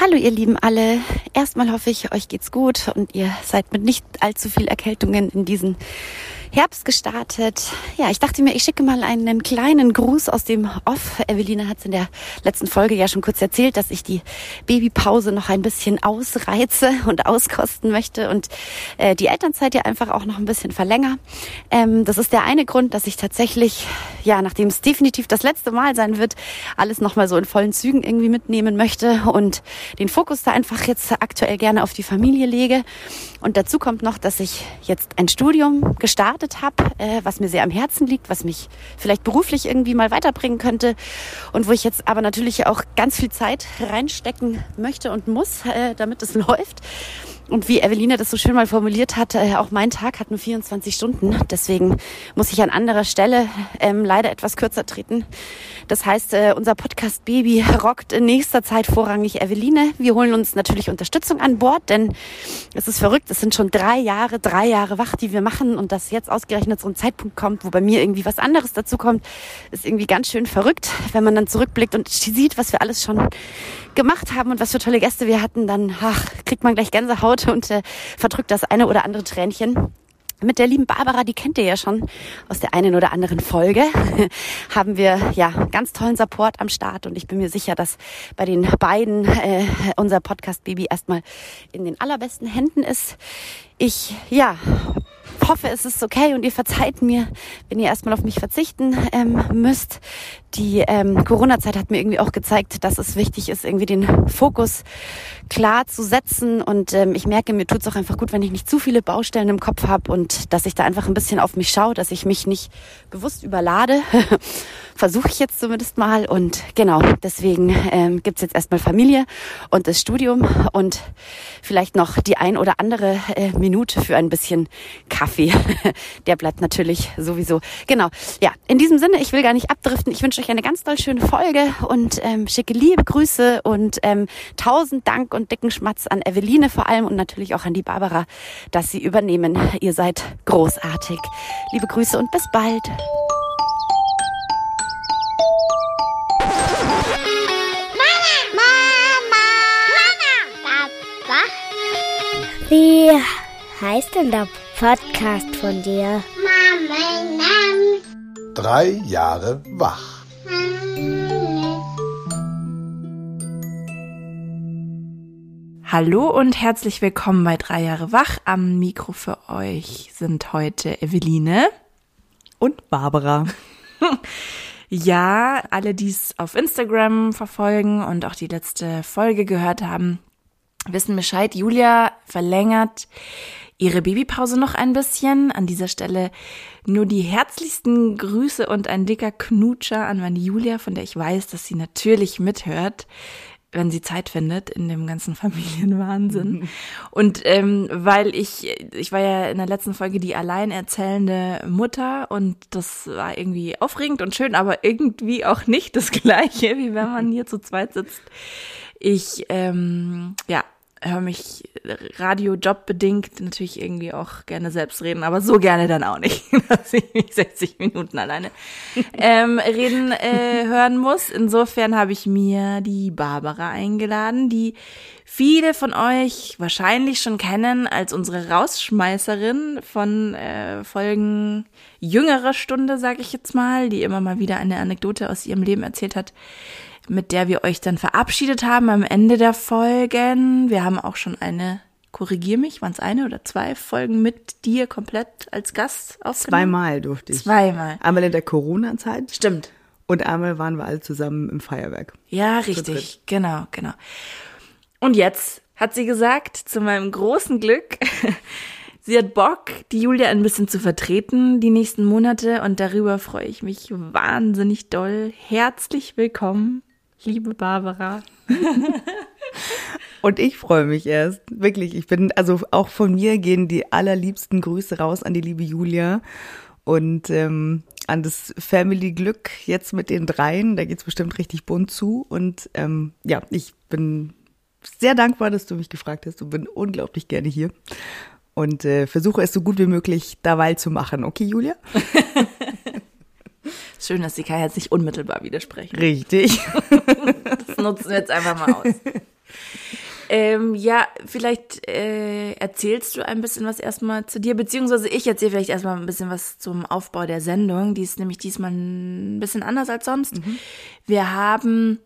Hallo ihr Lieben alle. Erstmal hoffe ich, euch geht's gut und ihr seid mit nicht allzu viel Erkältungen in diesen Herbst gestartet. Ja, ich dachte mir, ich schicke mal einen kleinen Gruß aus dem Off. Eveline hat es in der letzten Folge ja schon kurz erzählt, dass ich die Babypause noch ein bisschen ausreize und auskosten möchte und äh, die Elternzeit ja einfach auch noch ein bisschen verlänger. Ähm, das ist der eine Grund, dass ich tatsächlich, ja, nachdem es definitiv das letzte Mal sein wird, alles nochmal so in vollen Zügen irgendwie mitnehmen möchte und den Fokus da einfach jetzt aktuell gerne auf die Familie lege. Und dazu kommt noch, dass ich jetzt ein Studium gestartet gestartet habe, äh, was mir sehr am Herzen liegt, was mich vielleicht beruflich irgendwie mal weiterbringen könnte und wo ich jetzt aber natürlich auch ganz viel Zeit reinstecken möchte und muss, äh, damit es läuft. Und wie Eveline das so schön mal formuliert hat, äh, auch mein Tag hat nur 24 Stunden. Deswegen muss ich an anderer Stelle ähm, leider etwas kürzer treten. Das heißt, äh, unser Podcast Baby rockt in nächster Zeit vorrangig Eveline. Wir holen uns natürlich Unterstützung an Bord, denn es ist verrückt. Es sind schon drei Jahre, drei Jahre wach, die wir machen. Und dass jetzt ausgerechnet so ein Zeitpunkt kommt, wo bei mir irgendwie was anderes dazu kommt, ist irgendwie ganz schön verrückt. Wenn man dann zurückblickt und sieht, was wir alles schon gemacht haben und was für tolle Gäste wir hatten, dann ach, kriegt man gleich Gänsehaut und äh, verdrückt das eine oder andere Tränchen. Mit der lieben Barbara, die kennt ihr ja schon aus der einen oder anderen Folge, haben wir ja ganz tollen Support am Start und ich bin mir sicher, dass bei den beiden äh, unser Podcast Baby erstmal in den allerbesten Händen ist. Ich ja hoffe, es ist okay und ihr verzeiht mir, wenn ihr erstmal auf mich verzichten ähm, müsst. Die ähm, Corona-Zeit hat mir irgendwie auch gezeigt, dass es wichtig ist, irgendwie den Fokus klar zu setzen. Und ähm, ich merke, mir tut es auch einfach gut, wenn ich nicht zu viele Baustellen im Kopf habe und dass ich da einfach ein bisschen auf mich schaue, dass ich mich nicht bewusst überlade. Versuche ich jetzt zumindest mal. Und genau, deswegen ähm, gibt jetzt erstmal Familie und das Studium und vielleicht noch die ein oder andere äh, Minute für ein bisschen Kaffee. Der bleibt natürlich sowieso. Genau. Ja, in diesem Sinne, ich will gar nicht abdriften. Ich wünsche euch eine ganz toll schöne Folge und ähm, schicke liebe Grüße und ähm, tausend Dank und dicken Schmatz an Eveline vor allem und natürlich auch an die Barbara, dass sie übernehmen. Ihr seid großartig. Liebe Grüße und bis bald. Wie heißt denn der Podcast von dir? Drei Jahre wach. Hallo und herzlich willkommen bei Drei Jahre wach. Am Mikro für euch sind heute Eveline und Barbara. ja, alle, die es auf Instagram verfolgen und auch die letzte Folge gehört haben, wissen Bescheid. Julia verlängert ihre Babypause noch ein bisschen. An dieser Stelle nur die herzlichsten Grüße und ein dicker Knutscher an meine Julia, von der ich weiß, dass sie natürlich mithört wenn sie Zeit findet in dem ganzen Familienwahnsinn. Und ähm, weil ich, ich war ja in der letzten Folge die alleinerzählende Mutter und das war irgendwie aufregend und schön, aber irgendwie auch nicht das gleiche, wie wenn man hier zu zweit sitzt. Ich, ähm, ja, höre mich Radiojob bedingt natürlich irgendwie auch gerne selbst reden, aber so gerne dann auch nicht, dass ich mich 60 Minuten alleine ähm, reden äh, hören muss. Insofern habe ich mir die Barbara eingeladen, die viele von euch wahrscheinlich schon kennen als unsere Rausschmeißerin von äh, Folgen jüngerer Stunde, sage ich jetzt mal, die immer mal wieder eine Anekdote aus ihrem Leben erzählt hat mit der wir euch dann verabschiedet haben am Ende der Folgen. Wir haben auch schon eine, korrigier mich, waren es eine oder zwei Folgen mit dir komplett als Gast aufgenommen? Zweimal durfte ich. Zweimal. Einmal in der Corona-Zeit. Stimmt. Und einmal waren wir alle zusammen im Feuerwerk. Ja, richtig. Genau, genau. Und jetzt hat sie gesagt, zu meinem großen Glück, sie hat Bock, die Julia ein bisschen zu vertreten die nächsten Monate und darüber freue ich mich wahnsinnig doll. Herzlich willkommen, liebe Barbara. Und ich freue mich erst. Wirklich, ich bin, also auch von mir gehen die allerliebsten Grüße raus an die liebe Julia und ähm, an das Family Glück jetzt mit den dreien. Da geht's bestimmt richtig bunt zu. Und ähm, ja, ich bin sehr dankbar, dass du mich gefragt hast und bin unglaublich gerne hier. Und äh, versuche es so gut wie möglich dabei zu machen. Okay, Julia? Schön, dass die Kai jetzt nicht unmittelbar widersprechen. Richtig. Das nutzen wir jetzt einfach mal aus. Ähm, ja, vielleicht äh, erzählst du ein bisschen was erstmal zu dir, beziehungsweise ich erzähle vielleicht erstmal ein bisschen was zum Aufbau der Sendung. Die ist nämlich diesmal ein bisschen anders als sonst. Mhm. Wir haben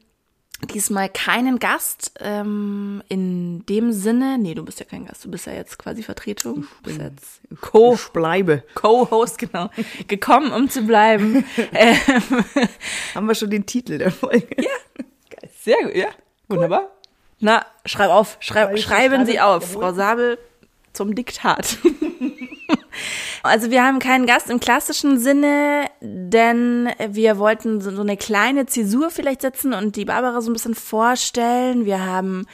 diesmal keinen Gast ähm, in dem Sinne. Nee, du bist ja kein Gast, du bist ja jetzt quasi Vertretung. Du bist jetzt Co- Ich bleibe. Co-Host, genau. Gekommen, um zu bleiben. ähm, Haben wir schon den Titel der Folge? Ja. Sehr gut, ja. Wunderbar. Na, schreib auf, schreib, schreiben Sie auf, Frau Sabel zum Diktat. Also wir haben keinen Gast im klassischen Sinne, denn wir wollten so so eine kleine Zäsur vielleicht setzen und die Barbara so ein bisschen vorstellen. Wir haben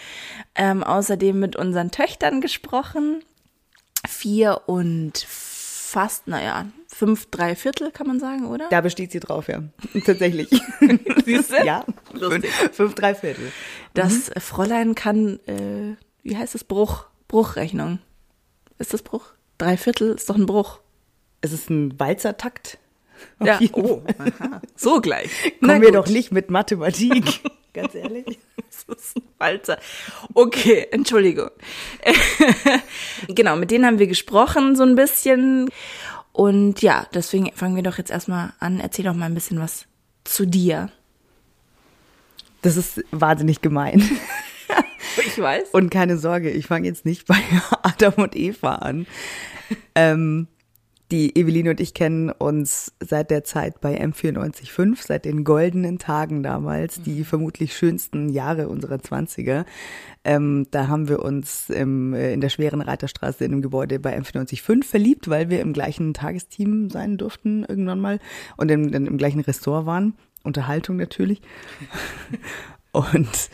ähm, außerdem mit unseren Töchtern gesprochen. Vier und fast, naja, fünf, drei Viertel kann man sagen, oder? Da besteht sie drauf, ja. Tatsächlich. Siehst du? Ja. Lustig. Fünf, drei Viertel. Das Fräulein kann, äh, wie heißt es, Bruch, Bruchrechnung. Ist das Bruch? Drei Viertel ist doch ein Bruch. Es ist ein Walzertakt. Ja, oh, aha. so gleich. Kommen wir doch nicht mit Mathematik. Ganz ehrlich. Das ist ein Walzer. Okay, Entschuldigung. genau, mit denen haben wir gesprochen so ein bisschen. Und ja, deswegen fangen wir doch jetzt erstmal an. Erzähl doch mal ein bisschen was zu dir. Das ist wahnsinnig gemein. Ich weiß. Und keine Sorge, ich fange jetzt nicht bei Adam und Eva an. Ähm, die Eveline und ich kennen uns seit der Zeit bei M945, seit den goldenen Tagen damals, die vermutlich schönsten Jahre unserer Zwanziger. Ähm, da haben wir uns im, äh, in der schweren Reiterstraße in einem Gebäude bei M945 verliebt, weil wir im gleichen Tagesteam sein durften irgendwann mal und im, im gleichen Ressort waren. Unterhaltung natürlich. Und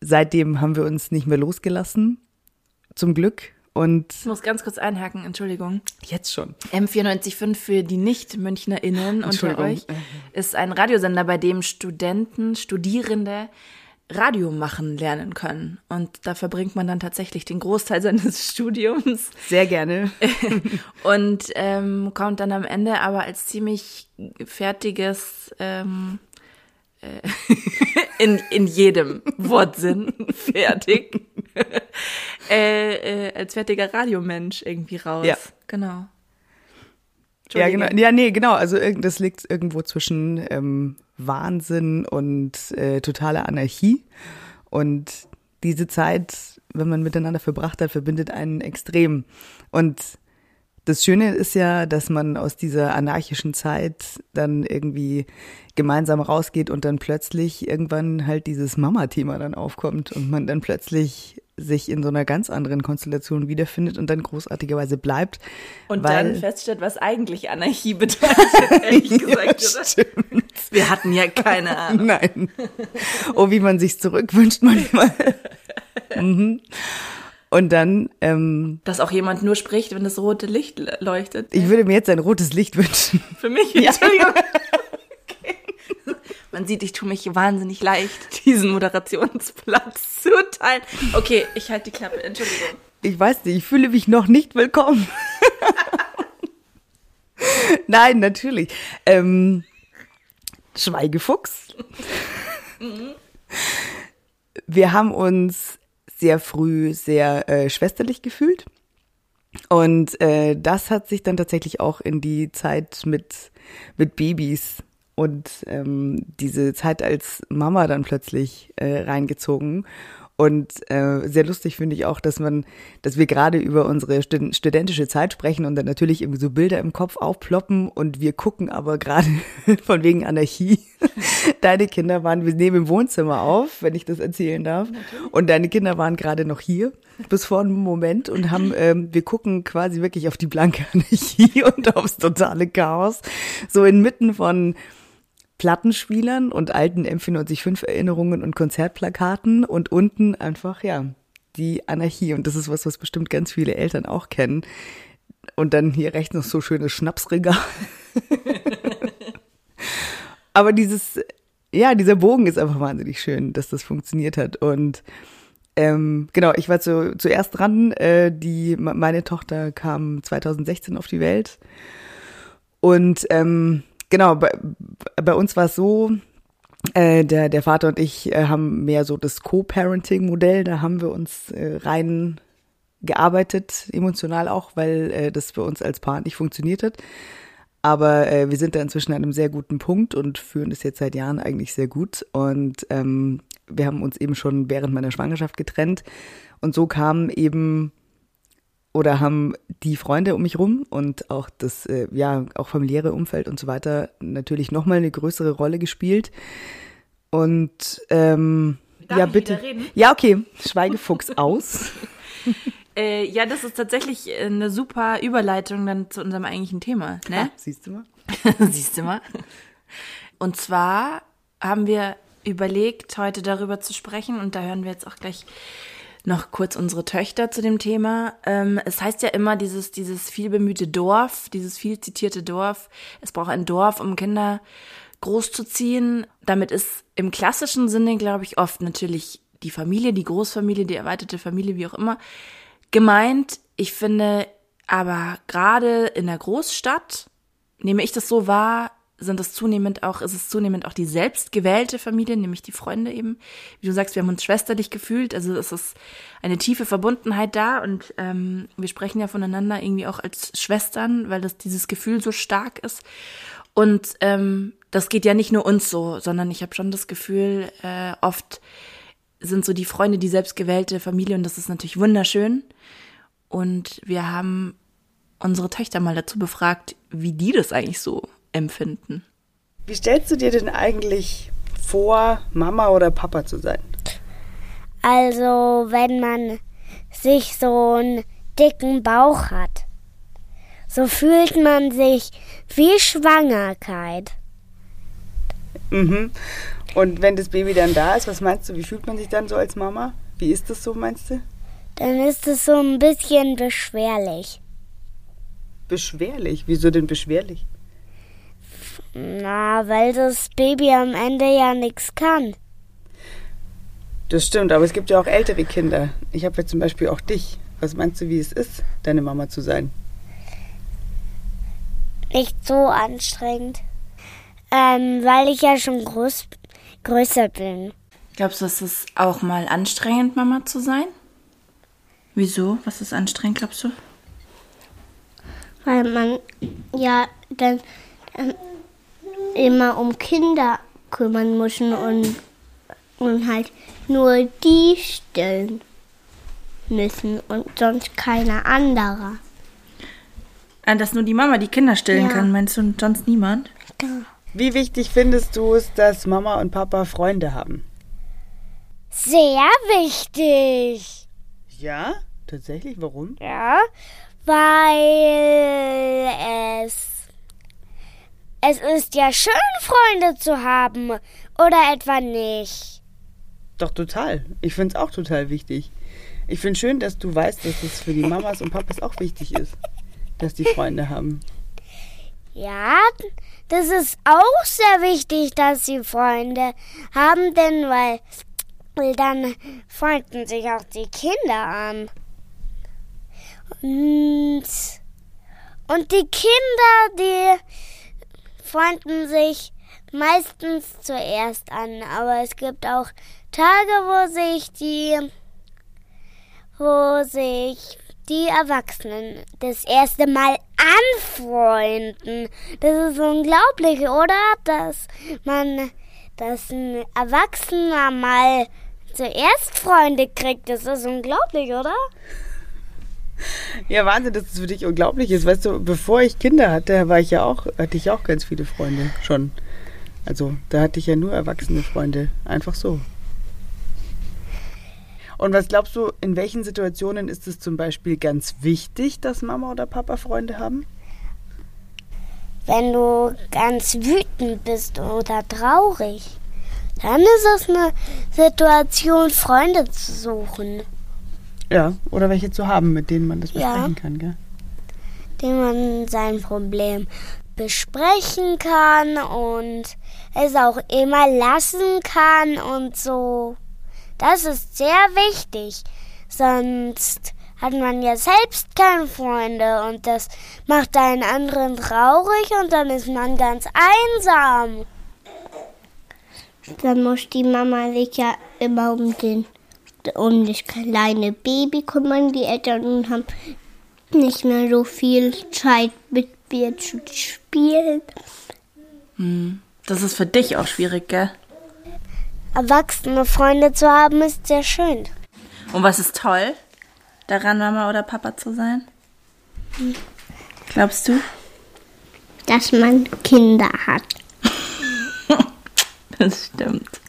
seitdem haben wir uns nicht mehr losgelassen. Zum Glück. Und Ich muss ganz kurz einhaken, Entschuldigung. jetzt schon. M945 für die Nicht-MünchnerInnen unter euch ist ein Radiosender, bei dem Studenten, Studierende Radio machen lernen können. Und da verbringt man dann tatsächlich den Großteil seines Studiums Sehr gerne. und ähm, kommt dann am Ende aber als ziemlich fertiges, ähm, äh, in, in jedem Wortsinn fertig, äh, äh, als fertiger Radiomensch irgendwie raus. Ja. Genau. Ja, genau. Ja, nee, genau. Also das liegt irgendwo zwischen ähm, Wahnsinn und äh, totaler Anarchie. Und diese Zeit, wenn man miteinander verbracht hat, verbindet einen extrem. Und das Schöne ist ja, dass man aus dieser anarchischen Zeit dann irgendwie gemeinsam rausgeht und dann plötzlich irgendwann halt dieses Mama-Thema dann aufkommt und man dann plötzlich sich in so einer ganz anderen Konstellation wiederfindet und dann großartigerweise bleibt. Und dann feststellt, was eigentlich Anarchie bedeutet, ehrlich gesagt, oder? stimmt. Wir hatten ja keine Ahnung. Nein. Oh, wie man sich zurückwünscht manchmal. mhm. Und dann, ähm, Dass auch jemand nur spricht, wenn das rote Licht le- leuchtet. ich würde mir jetzt ein rotes Licht wünschen. Für mich, Entschuldigung. Okay. Man sieht, ich tue mich wahnsinnig leicht, diesen Moderationsplatz zu teilen. Okay, ich halte die Klappe, Entschuldigung. Ich weiß nicht, ich fühle mich noch nicht willkommen. Nein, natürlich. Ähm, Schweigefuchs. Wir haben uns sehr früh sehr äh, schwesterlich gefühlt. Und äh, das hat sich dann tatsächlich auch in die Zeit mit, mit Babys und ähm, diese Zeit als Mama dann plötzlich äh, reingezogen. Und äh, sehr lustig finde ich auch, dass man, dass wir gerade über unsere stud studentische Zeit sprechen und dann natürlich irgendwie so Bilder im Kopf aufploppen und wir gucken aber gerade von wegen Anarchie. Deine Kinder waren, wir nehmen im Wohnzimmer auf, wenn ich das erzählen darf. Und deine Kinder waren gerade noch hier bis vor einem Moment und haben, ähm, wir gucken quasi wirklich auf die blanke Anarchie und aufs totale Chaos. So inmitten von Plattenspielern und alten M495 Erinnerungen und Konzertplakaten und unten einfach, ja, die Anarchie. Und das ist was, was bestimmt ganz viele Eltern auch kennen. Und dann hier rechts noch so schönes Schnapsregal. Aber dieses, ja, dieser Bogen ist einfach wahnsinnig schön, dass das funktioniert hat. Und ähm, genau, ich war zu, zuerst dran. Äh, die, meine Tochter kam 2016 auf die Welt. Und ähm, genau, bei, bei uns war es so, Äh, der, der Vater und ich äh, haben mehr so das Co-Parenting-Modell. Da haben wir uns äh, rein gearbeitet, emotional auch, weil äh, das für uns als Paar nicht funktioniert hat. Aber äh, wir sind da inzwischen an einem sehr guten Punkt und führen das jetzt seit Jahren eigentlich sehr gut. Und ähm, wir haben uns eben schon während meiner Schwangerschaft getrennt. Und so kam eben oder haben die Freunde um mich rum und auch das, äh, ja, auch familiäre Umfeld und so weiter natürlich nochmal eine größere Rolle gespielt. Und ähm, Darf ja, bitte. Ja, okay. Schweigefuchs aus. Äh, ja, das ist tatsächlich eine super Überleitung dann zu unserem eigentlichen Thema, ne? Ah, siehst du mal? Siehst du mal. Und zwar haben wir überlegt, heute darüber zu sprechen und da hören wir jetzt auch gleich noch kurz unsere Töchter zu dem Thema. Ähm, es heißt ja immer dieses, dieses vielbemühte Dorf, dieses viel zitierte Dorf. Es braucht ein Dorf, um Kinder großzuziehen. Damit ist im klassischen Sinne, glaube ich, oft natürlich die Familie, die Großfamilie, die erweiterte Familie, wie auch immer, gemeint. Ich finde aber gerade in der Großstadt, nehme ich das so wahr, sind es zunehmend auch, ist es zunehmend auch die selbstgewählte Familie, nämlich die Freunde eben. Wie du sagst, wir haben uns schwesterlich gefühlt, also es ist eine tiefe Verbundenheit da und ähm, wir sprechen ja voneinander irgendwie auch als Schwestern, weil das dieses Gefühl so stark ist. Und ähm, das geht ja nicht nur uns so, sondern ich habe schon das Gefühl, äh, oft sind so die Freunde die selbstgewählte Familie und das ist natürlich wunderschön. Und wir haben unsere Töchter mal dazu befragt, wie die das eigentlich so empfinden. Wie stellst du dir denn eigentlich vor, Mama oder Papa zu sein? Also, wenn man sich so einen dicken Bauch hat, so fühlt man sich wie Schwangerkeit. Mhm. Und wenn das Baby dann da ist, was meinst du, wie fühlt man sich dann so als Mama? Wie ist das so, meinst du? Dann ist es so ein bisschen beschwerlich. Beschwerlich. Wieso denn beschwerlich? Na, weil das Baby am Ende ja nichts kann. Das stimmt, aber es gibt ja auch ältere Kinder. Ich habe ja zum Beispiel auch dich. Was meinst du, wie es ist, deine Mama zu sein? Nicht so anstrengend. Ähm, weil ich ja schon groß, größer bin. Glaubst du, es ist auch mal anstrengend, Mama zu sein? Wieso? Was ist anstrengend, glaubst du? Weil man ja dann, dann immer um Kinder kümmern muss und, und halt nur die stillen müssen und sonst keiner anderer. Ah, dass nur die Mama die Kinder stillen Ja. kann, meinst du, und sonst niemand? Wie wichtig findest du es, dass Mama und Papa Freunde haben? Sehr wichtig. Ja? Tatsächlich? Warum? Ja, weil es es ist ja schön, Freunde zu haben. Oder etwa nicht? Doch, total. Ich finde es auch total wichtig. Ich finde schön, dass du weißt, dass es für die Mamas und Papas auch wichtig ist, dass die Freunde haben. Ja, das ist auch sehr wichtig, dass sie Freunde haben, denn weil, weil dann freunden sich auch die Kinder an. Und, und die Kinder, die freunden sich meistens zuerst an, aber es gibt auch Tage, wo sich die, wo sich die Erwachsenen das erste Mal anfreunden. Das ist unglaublich, oder? Dass man, dass ein Erwachsener mal zuerst Freunde kriegt. Das ist unglaublich, oder? Ja, Wahnsinn, dass es für dich unglaublich ist. Weißt du, bevor ich Kinder hatte, war ich ja auch, hatte ich auch ganz viele Freunde schon. Also da hatte ich ja nur erwachsene Freunde. Einfach so. Und was glaubst du, in welchen Situationen ist es zum Beispiel ganz wichtig, dass Mama oder Papa Freunde haben? Wenn du ganz wütend bist oder traurig, dann ist es eine Situation, Freunde zu suchen, Ja, oder welche zu haben, mit denen man das Ja. besprechen kann, gell? denen man sein Problem besprechen kann und es auch immer lassen kann und so. Das ist sehr wichtig. Sonst hat man ja selbst keine Freunde und das macht einen anderen traurig und dann ist man ganz einsam. Dann muss die Mama sich ja immer um den um das kleine Baby kümmern. Die Eltern haben nicht mehr so viel Zeit mit mir zu spielen. Das ist für dich auch schwierig, gell? Erwachsene Freunde zu haben ist sehr schön. Und was ist toll, daran Mama oder Papa zu sein? Glaubst du? Dass man Kinder hat. Das stimmt.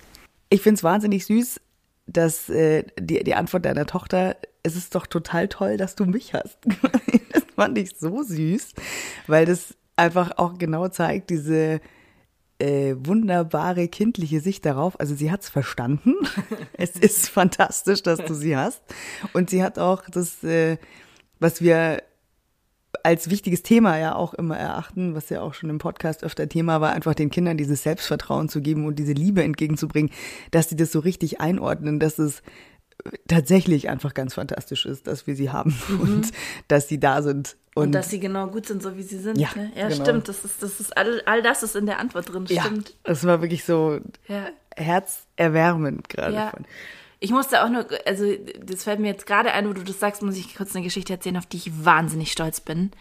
Ich finde es wahnsinnig süß, dass äh, die, die Antwort deiner Tochter, es ist doch total toll, dass du mich hast. das fand ich so süß, weil das einfach auch genau zeigt, diese äh, wunderbare kindliche Sicht darauf. Also sie hat es verstanden. es ist fantastisch, dass du sie hast. Und sie hat auch das, äh, was wir als wichtiges Thema ja auch immer erachten, was ja auch schon im Podcast öfter Thema war, einfach den Kindern dieses Selbstvertrauen zu geben und diese Liebe entgegenzubringen, dass sie das so richtig einordnen, dass es tatsächlich einfach ganz fantastisch ist, dass wir sie haben und dass sie da sind. Und, Und, dass sie genau gut sind, so wie sie sind. Ja, ne? ja genau. stimmt. Das ist, das ist all, all das ist in der Antwort drin. ja, Stimmt. es war wirklich so Ja. herzerwärmend gerade Ja. von. Ich musste auch nur, also das fällt mir jetzt gerade ein, wo du das sagst, muss ich kurz eine Geschichte erzählen, auf die ich wahnsinnig stolz bin,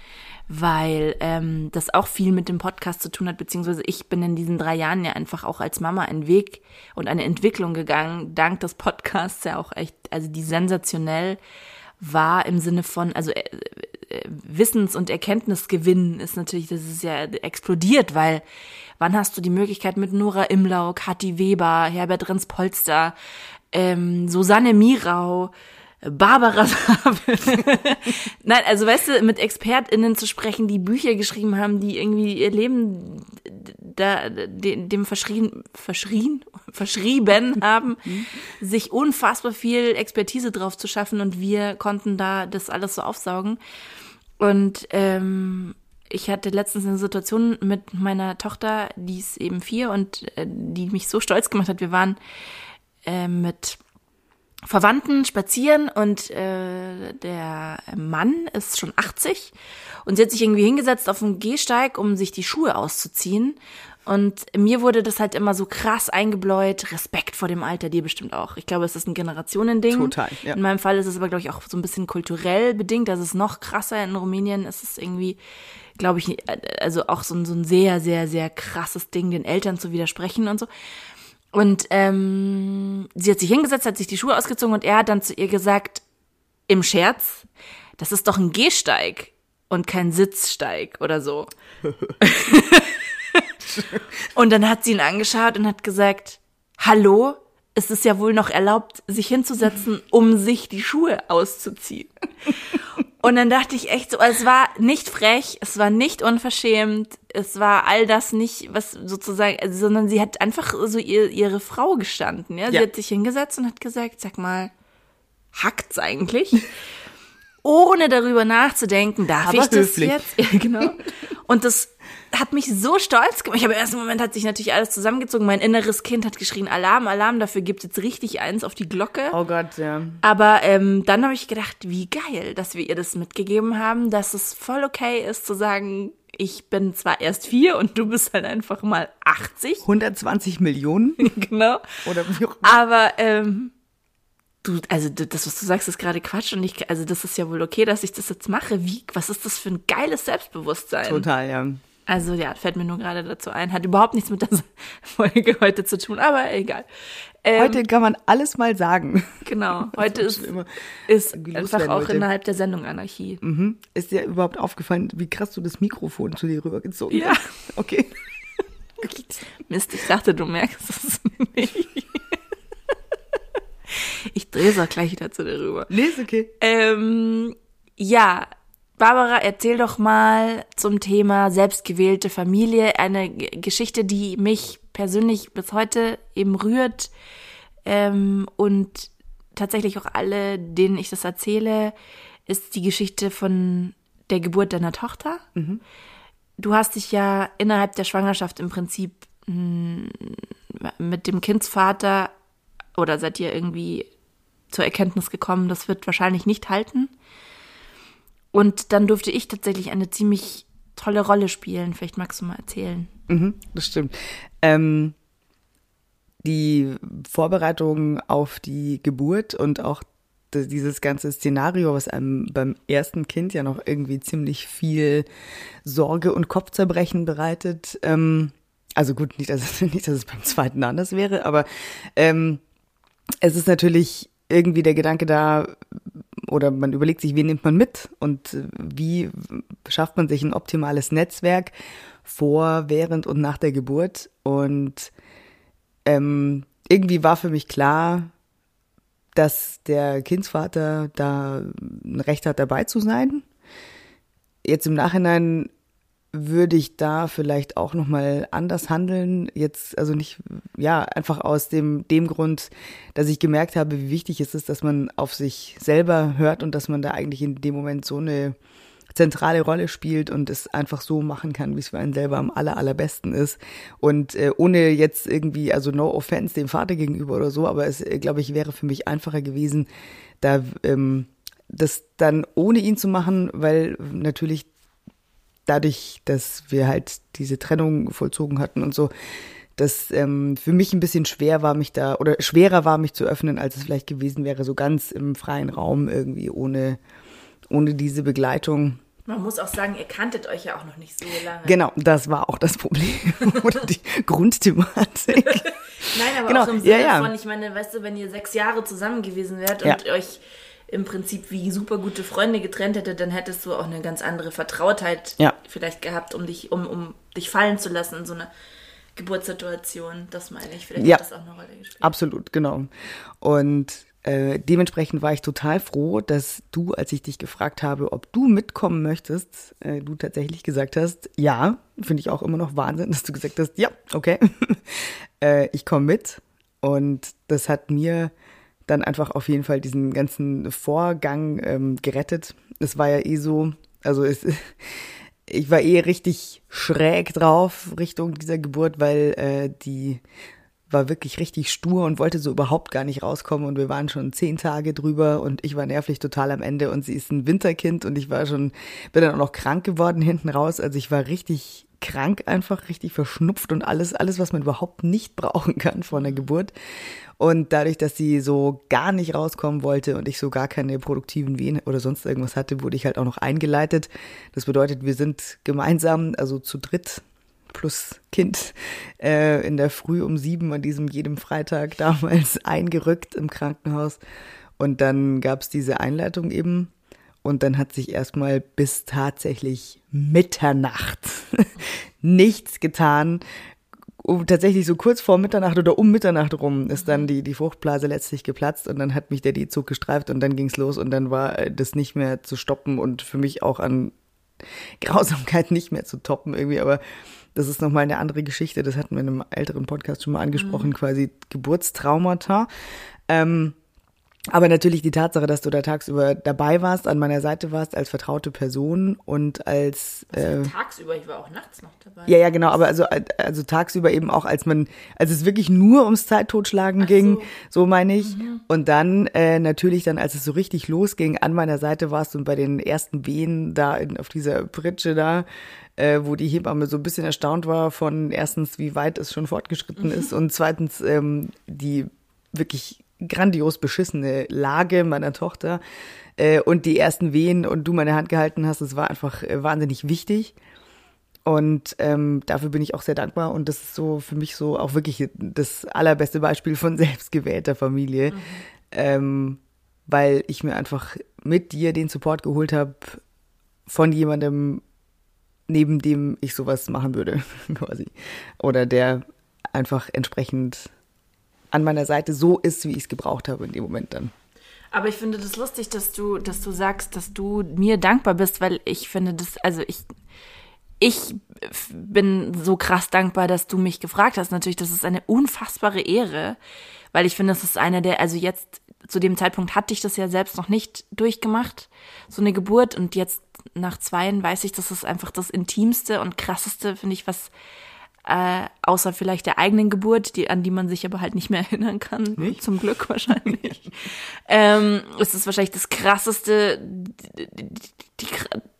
weil ähm, das auch viel mit dem Podcast zu tun hat, beziehungsweise ich bin in diesen drei Jahren ja einfach auch als Mama einen Weg und eine Entwicklung gegangen, dank des Podcasts ja auch echt, also die sensationell war im Sinne von, also äh, äh, Wissens- und Erkenntnisgewinn ist natürlich, das ist ja explodiert, weil wann hast du die Möglichkeit mit Nora Imlau, Kathi Weber, Herbert Renz-Polster, ähm, Susanne Mirau, Barbara. Nein, also weißt du, mit ExpertInnen zu sprechen, die Bücher geschrieben haben, die irgendwie ihr Leben da, de- dem verschrien, verschrien, verschrieben haben, sich unfassbar viel Expertise drauf zu schaffen und wir konnten da das alles so aufsaugen. Und ähm, ich hatte letztens eine Situation mit meiner Tochter, die ist eben vier und äh, die mich so stolz gemacht hat. Wir waren äh, mit Verwandten spazieren und äh, der Mann ist schon 80 und sie hat sich irgendwie hingesetzt auf dem Gehsteig, um sich die Schuhe auszuziehen. Und mir wurde das halt immer so krass eingebläut, Respekt vor dem Alter, dir bestimmt auch. Ich glaube, es ist ein Generationending. Total, ja. In meinem Fall ist es aber, glaube ich, auch so ein bisschen kulturell bedingt. Das ist noch krasser. In Rumänien ist es irgendwie, glaube ich, also auch so ein, so ein sehr, sehr, sehr krasses Ding, den Eltern zu widersprechen und so. Und ähm, sie hat sich hingesetzt, hat sich die Schuhe ausgezogen und er hat dann zu ihr gesagt, im Scherz, das ist doch ein Gehsteig und kein Sitzsteig oder so. und dann hat sie ihn angeschaut und hat gesagt, hallo, es ist ja wohl noch erlaubt, sich hinzusetzen, um sich die Schuhe auszuziehen. Und dann dachte ich echt so, es war nicht frech, es war nicht unverschämt, es war all das nicht, was sozusagen, also, sondern sie hat einfach so ihr, ihre Frau gestanden, ja. Sie Ja. hat sich hingesetzt und hat gesagt, sag mal, hackt's eigentlich? Ohne darüber nachzudenken, darf Aber ich das höflich. jetzt? Ja, genau. Und das hat mich so stolz gemacht. Ich habe im ersten Moment hat sich natürlich alles zusammengezogen. Mein inneres Kind hat geschrien, Alarm, Alarm, dafür gibt jetzt richtig eins auf die Glocke. Oh Gott, ja. Aber ähm, dann habe ich gedacht, wie geil, dass wir ihr das mitgegeben haben, dass es voll okay ist zu sagen, ich bin zwar erst vier und du bist halt einfach mal 80. 120 Millionen genau. oder wie auch Aber ähm, du, also das, was du sagst, ist gerade Quatsch und ich, also das ist ja wohl okay, dass ich das jetzt mache. Wie, was ist das für ein geiles Selbstbewusstsein? Total, ja. Also ja, fällt mir nur gerade dazu ein. Hat überhaupt nichts mit der Folge heute zu tun, aber egal. Ähm, Heute kann man alles mal sagen. genau, heute ist, ist einfach auch wollte. innerhalb der Sendung Anarchie. Mhm. Ist dir überhaupt aufgefallen, wie krass du das Mikrofon zu dir rübergezogen Ja. hast? Okay. Mist, ich dachte, du merkst es nicht. Ich drehe es auch gleich wieder zu dir rüber. Nee, ist okay. Ähm, ja, Barbara, erzähl doch mal zum Thema selbstgewählte Familie eine Geschichte, die mich persönlich bis heute eben rührt ähm, und tatsächlich auch alle, denen ich das erzähle, ist die Geschichte von der Geburt deiner Tochter. Du hast dich ja innerhalb der Schwangerschaft im Prinzip mh, mit dem Kindsvater oder seid ihr irgendwie zur Erkenntnis gekommen, das wird wahrscheinlich nicht halten. Und dann durfte ich tatsächlich eine ziemlich tolle Rolle spielen. Vielleicht magst du mal erzählen. Mhm, das stimmt. Ähm, die Vorbereitung auf die Geburt und auch dieses ganze Szenario, was einem beim ersten Kind ja noch irgendwie ziemlich viel Sorge und Kopfzerbrechen bereitet. Ähm, also gut, nicht dass, es, nicht, dass es beim zweiten anders wäre, aber ähm, es ist natürlich irgendwie der Gedanke da, oder man überlegt sich, wen nimmt man mit und wie schafft man sich ein optimales Netzwerk vor, während und nach der Geburt. Und ähm, irgendwie war für mich klar, dass der Kindsvater da ein Recht hat, dabei zu sein. Jetzt im Nachhinein würde ich da vielleicht auch noch mal anders handeln. Jetzt also nicht ja einfach aus dem dem Grund, dass ich gemerkt habe, wie wichtig es ist, dass man auf sich selber hört und dass man da eigentlich in dem Moment so eine zentrale Rolle spielt und es einfach so machen kann, wie es für einen selber am aller allerbesten ist und äh, ohne jetzt irgendwie also no offense dem Vater gegenüber oder so, aber es glaube ich wäre für mich einfacher gewesen, da ähm, das dann ohne ihn zu machen, weil natürlich dadurch, dass wir halt diese Trennung vollzogen hatten und so, dass ähm, für mich ein bisschen schwer war, mich da, oder schwerer war, mich zu öffnen, als es vielleicht gewesen wäre, so ganz im freien Raum irgendwie ohne, ohne diese Begleitung. Man muss auch sagen, ihr kanntet euch ja auch noch nicht so lange. Genau, das war auch das Problem oder die Grundthematik. Nein, aber Genau, auch im Sinne ja, ja. von, ich meine, weißt du, wenn ihr sechs Jahre zusammen gewesen wärt Ja. und euch im Prinzip wie super gute Freunde getrennt hättet, dann hättest du auch eine ganz andere Vertrautheit Ja. vielleicht gehabt, um dich, um, um dich fallen zu lassen in so einer Geburtssituation. Das meine ich. Vielleicht Ja. hat das auch eine Rolle gespielt. Absolut, genau. Und äh, dementsprechend war ich total froh, dass du, als ich dich gefragt habe, ob du mitkommen möchtest, äh, du tatsächlich gesagt hast, ja, finde ich auch immer noch Wahnsinn, dass du gesagt hast, ja, okay, äh, ich komme mit. Und das hat mir dann einfach auf jeden Fall diesen ganzen Vorgang ähm, gerettet. Es war ja eh so, also es, ich war eh richtig schräg drauf Richtung dieser Geburt, weil äh, die war wirklich richtig stur und wollte so überhaupt gar nicht rauskommen und wir waren schon zehn Tage drüber und ich war nervlich total am Ende und sie ist ein Winterkind und ich war schon, bin dann auch noch krank geworden hinten raus, also ich war richtig krank einfach, richtig verschnupft und alles, alles, was man überhaupt nicht brauchen kann vor einer Geburt und dadurch, dass sie so gar nicht rauskommen wollte und ich so gar keine produktiven Wehen oder sonst irgendwas hatte, wurde ich halt auch noch eingeleitet. Das bedeutet, wir sind gemeinsam, also zu dritt plus Kind, äh, in der Früh um sieben an diesem jedem Freitag damals eingerückt im Krankenhaus. Und dann gab's diese Einleitung eben. Und dann hat sich erstmal bis tatsächlich Mitternacht nichts getan. Um, tatsächlich so kurz vor Mitternacht oder um Mitternacht rum ist dann die, die Fruchtblase letztlich geplatzt und dann hat mich der D-Zug gestreift und dann ging's los und dann war äh, das nicht mehr zu stoppen und für mich auch an Grausamkeit nicht mehr zu toppen irgendwie, aber das ist nochmal eine andere Geschichte, das hatten wir in einem älteren Podcast schon mal angesprochen, quasi Geburtstraumata. Ähm, aber natürlich die Tatsache, dass du da tagsüber dabei warst, an meiner Seite warst, als vertraute Person und als äh, Tagsüber, ich war auch nachts noch dabei. ja, ja, genau, aber also, also tagsüber eben auch, als man, als es wirklich nur ums Zeittotschlagen ging, so meine ich. Und dann äh, natürlich dann, als es so richtig losging, an meiner Seite warst und bei den ersten Wehen da in, auf dieser Pritsche da, äh, wo die Hebamme so ein bisschen erstaunt war von erstens, wie weit es schon fortgeschritten ist und zweitens ähm, die wirklich grandios beschissene Lage meiner Tochter äh, und die ersten Wehen und du meine Hand gehalten hast, das war einfach äh, wahnsinnig wichtig. Und ähm, dafür bin ich auch sehr dankbar. Und das ist so für mich so auch wirklich das allerbeste Beispiel von selbstgewählter Familie. Ähm, weil ich mir einfach mit dir den Support geholt habe von jemandem, neben dem ich sowas machen würde, quasi. Oder der einfach entsprechend an meiner Seite so ist, wie ich es gebraucht habe in dem Moment dann. Aber ich finde das lustig, dass du, dass du sagst, dass du mir dankbar bist, weil ich finde das, also ich, ich bin so krass dankbar, dass du mich gefragt hast. Natürlich, das ist eine unfassbare Ehre, weil ich finde, das ist einer der, also jetzt zu dem Zeitpunkt hatte ich das ja selbst noch nicht durchgemacht, so eine Geburt und jetzt nach zweien weiß ich, das ist einfach das intimste und krasseste, finde ich, was äh, außer vielleicht der eigenen Geburt, die, an die man sich aber halt nicht mehr erinnern kann. Nicht? Zum Glück wahrscheinlich. ähm, es ist wahrscheinlich das krasseste, die, die,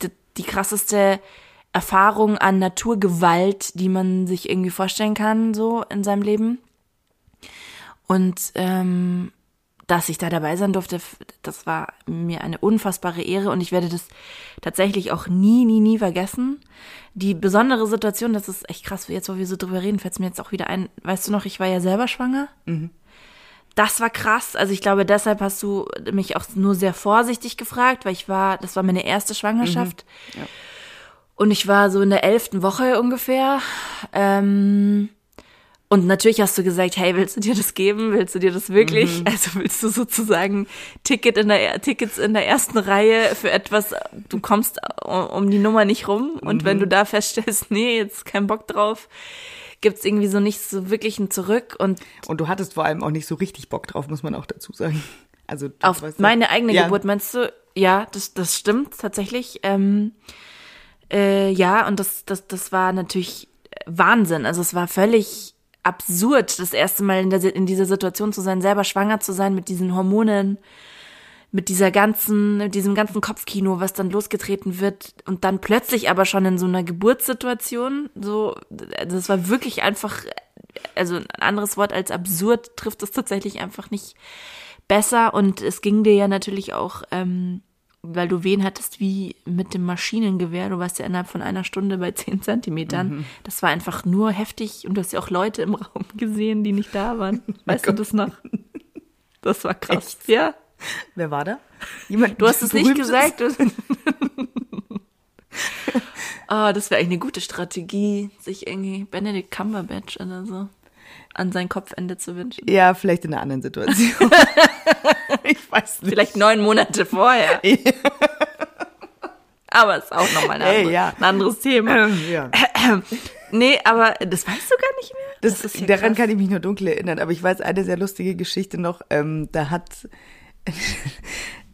die, die krasseste Erfahrung an Naturgewalt, die man sich irgendwie vorstellen kann, so in seinem Leben. Und ähm, dass ich da dabei sein durfte, das war mir eine unfassbare Ehre und ich werde das tatsächlich auch nie, nie, nie vergessen. Die besondere Situation, das ist echt krass, jetzt wo wir so drüber reden, fällt es mir jetzt auch wieder ein. Weißt du noch, ich war ja selber schwanger. Mhm. Das war krass. Also ich glaube, deshalb hast du mich auch nur sehr vorsichtig gefragt, weil ich war, das war meine erste Schwangerschaft. Mhm. Ja. Und ich war so in der elften Woche ungefähr. Ähm, und natürlich hast du gesagt, hey, willst du dir das geben? Willst du dir das wirklich? Mhm. Also willst du sozusagen Ticket in der, Tickets in der ersten Reihe für etwas, du kommst um die Nummer nicht rum. Und mhm. wenn du da feststellst, nee, jetzt kein Bock drauf, gibt's irgendwie so nicht so wirklich ein Zurück. Und, und du hattest vor allem auch nicht so richtig Bock drauf, muss man auch dazu sagen. Also auf meine eigene ja. Geburt meinst du? Ja, das, das stimmt tatsächlich. Ähm, äh, ja, und das, das, das war natürlich Wahnsinn. Also es war völlig absurd, das erste Mal in, der, in dieser Situation zu sein, selber schwanger zu sein mit diesen Hormonen, mit dieser ganzen, mit diesem ganzen Kopfkino, was dann losgetreten wird und dann plötzlich aber schon in so einer Geburtssituation, so, das war wirklich einfach, also ein anderes Wort als absurd trifft es tatsächlich einfach nicht besser und es ging dir ja natürlich auch ähm, weil du Wehen hattest wie mit dem Maschinengewehr. Du warst ja innerhalb von einer Stunde bei zehn Zentimetern. Mhm. Das war einfach nur heftig und du hast ja auch Leute im Raum gesehen, die nicht da waren. Weißt du das noch? Das war krass. Echt? Ja. Wer war da? Jemand, du hast es nicht gesagt. oh, das wäre eigentlich eine gute Strategie, sich irgendwie Benedict Cumberbatch oder so an sein Kopfende zu wünschen. Ja, vielleicht in einer anderen Situation. ich weiß nicht. Vielleicht neun Monate vorher. aber ist auch nochmal ein, hey, ja. ein anderes Thema. Ähm, ja. nee, aber das weißt du gar nicht mehr? Das, das daran krass. kann ich mich nur dunkel erinnern, aber ich weiß eine sehr lustige Geschichte noch. Ähm, da hat